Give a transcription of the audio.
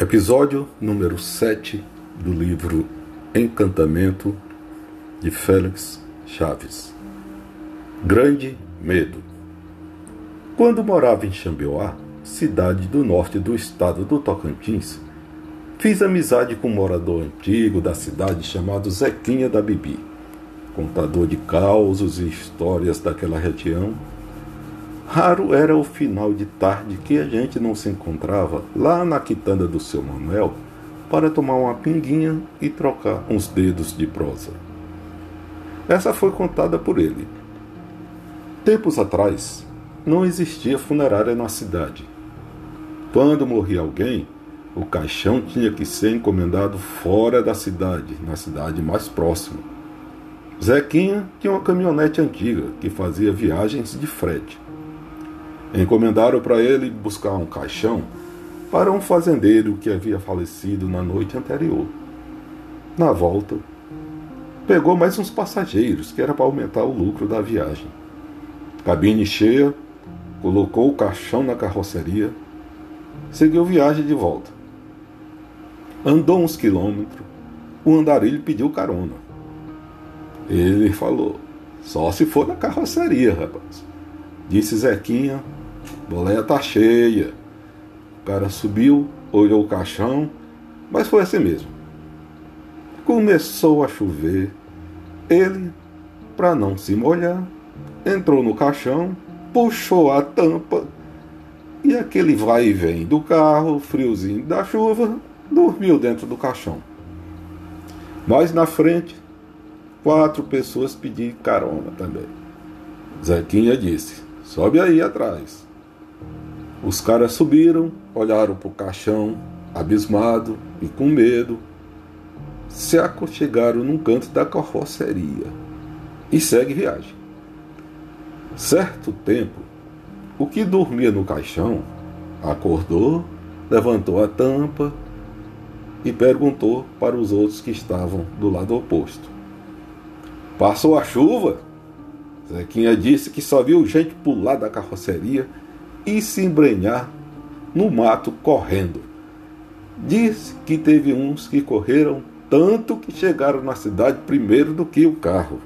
Episódio número 7 do livro Encantamento de Félix Chaves. Grande Medo. Quando morava em Xambioá, cidade do norte do estado do Tocantins, fiz amizade com um morador antigo da cidade chamado Zequinha da Bibi, contador de causos e histórias daquela região Raro era o final de tarde que a gente não se encontrava lá na quitanda do seu Manuel para tomar uma pinguinha e trocar uns dedos de prosa. Essa foi contada por ele. Tempos atrás, não existia funerária na cidade. Quando morria alguém, o caixão tinha que ser encomendado fora da cidade, na cidade mais próxima. Zequinha tinha uma caminhonete antiga que fazia viagens de frete. Encomendaram para ele buscar um caixão para um fazendeiro que havia falecido na noite anterior. Na volta, pegou mais uns passageiros, que era para aumentar o lucro da viagem. Cabine cheia, colocou o caixão na carroceria, seguiu viagem de volta. Andou uns quilômetros, o andarilho pediu carona. Ele falou: Só se for na carroceria, rapaz. Disse Zequinha, boleia tá cheia. O cara subiu, olhou o caixão, mas foi assim mesmo. Começou a chover. Ele, para não se molhar, entrou no caixão, puxou a tampa e aquele vai e vem do carro, friozinho da chuva, dormiu dentro do caixão. Mais na frente, quatro pessoas pediram carona também. Zequinha disse: Sobe aí atrás. Os caras subiram, olharam para o caixão, abismado e com medo, se aconchegaram num canto da carroceria e segue viagem. Certo tempo, o que dormia no caixão acordou, levantou a tampa e perguntou para os outros que estavam do lado oposto: Passou a chuva? Zequinha disse que só viu gente pular da carroceria e se embrenhar no mato correndo. Disse que teve uns que correram tanto que chegaram na cidade primeiro do que o carro.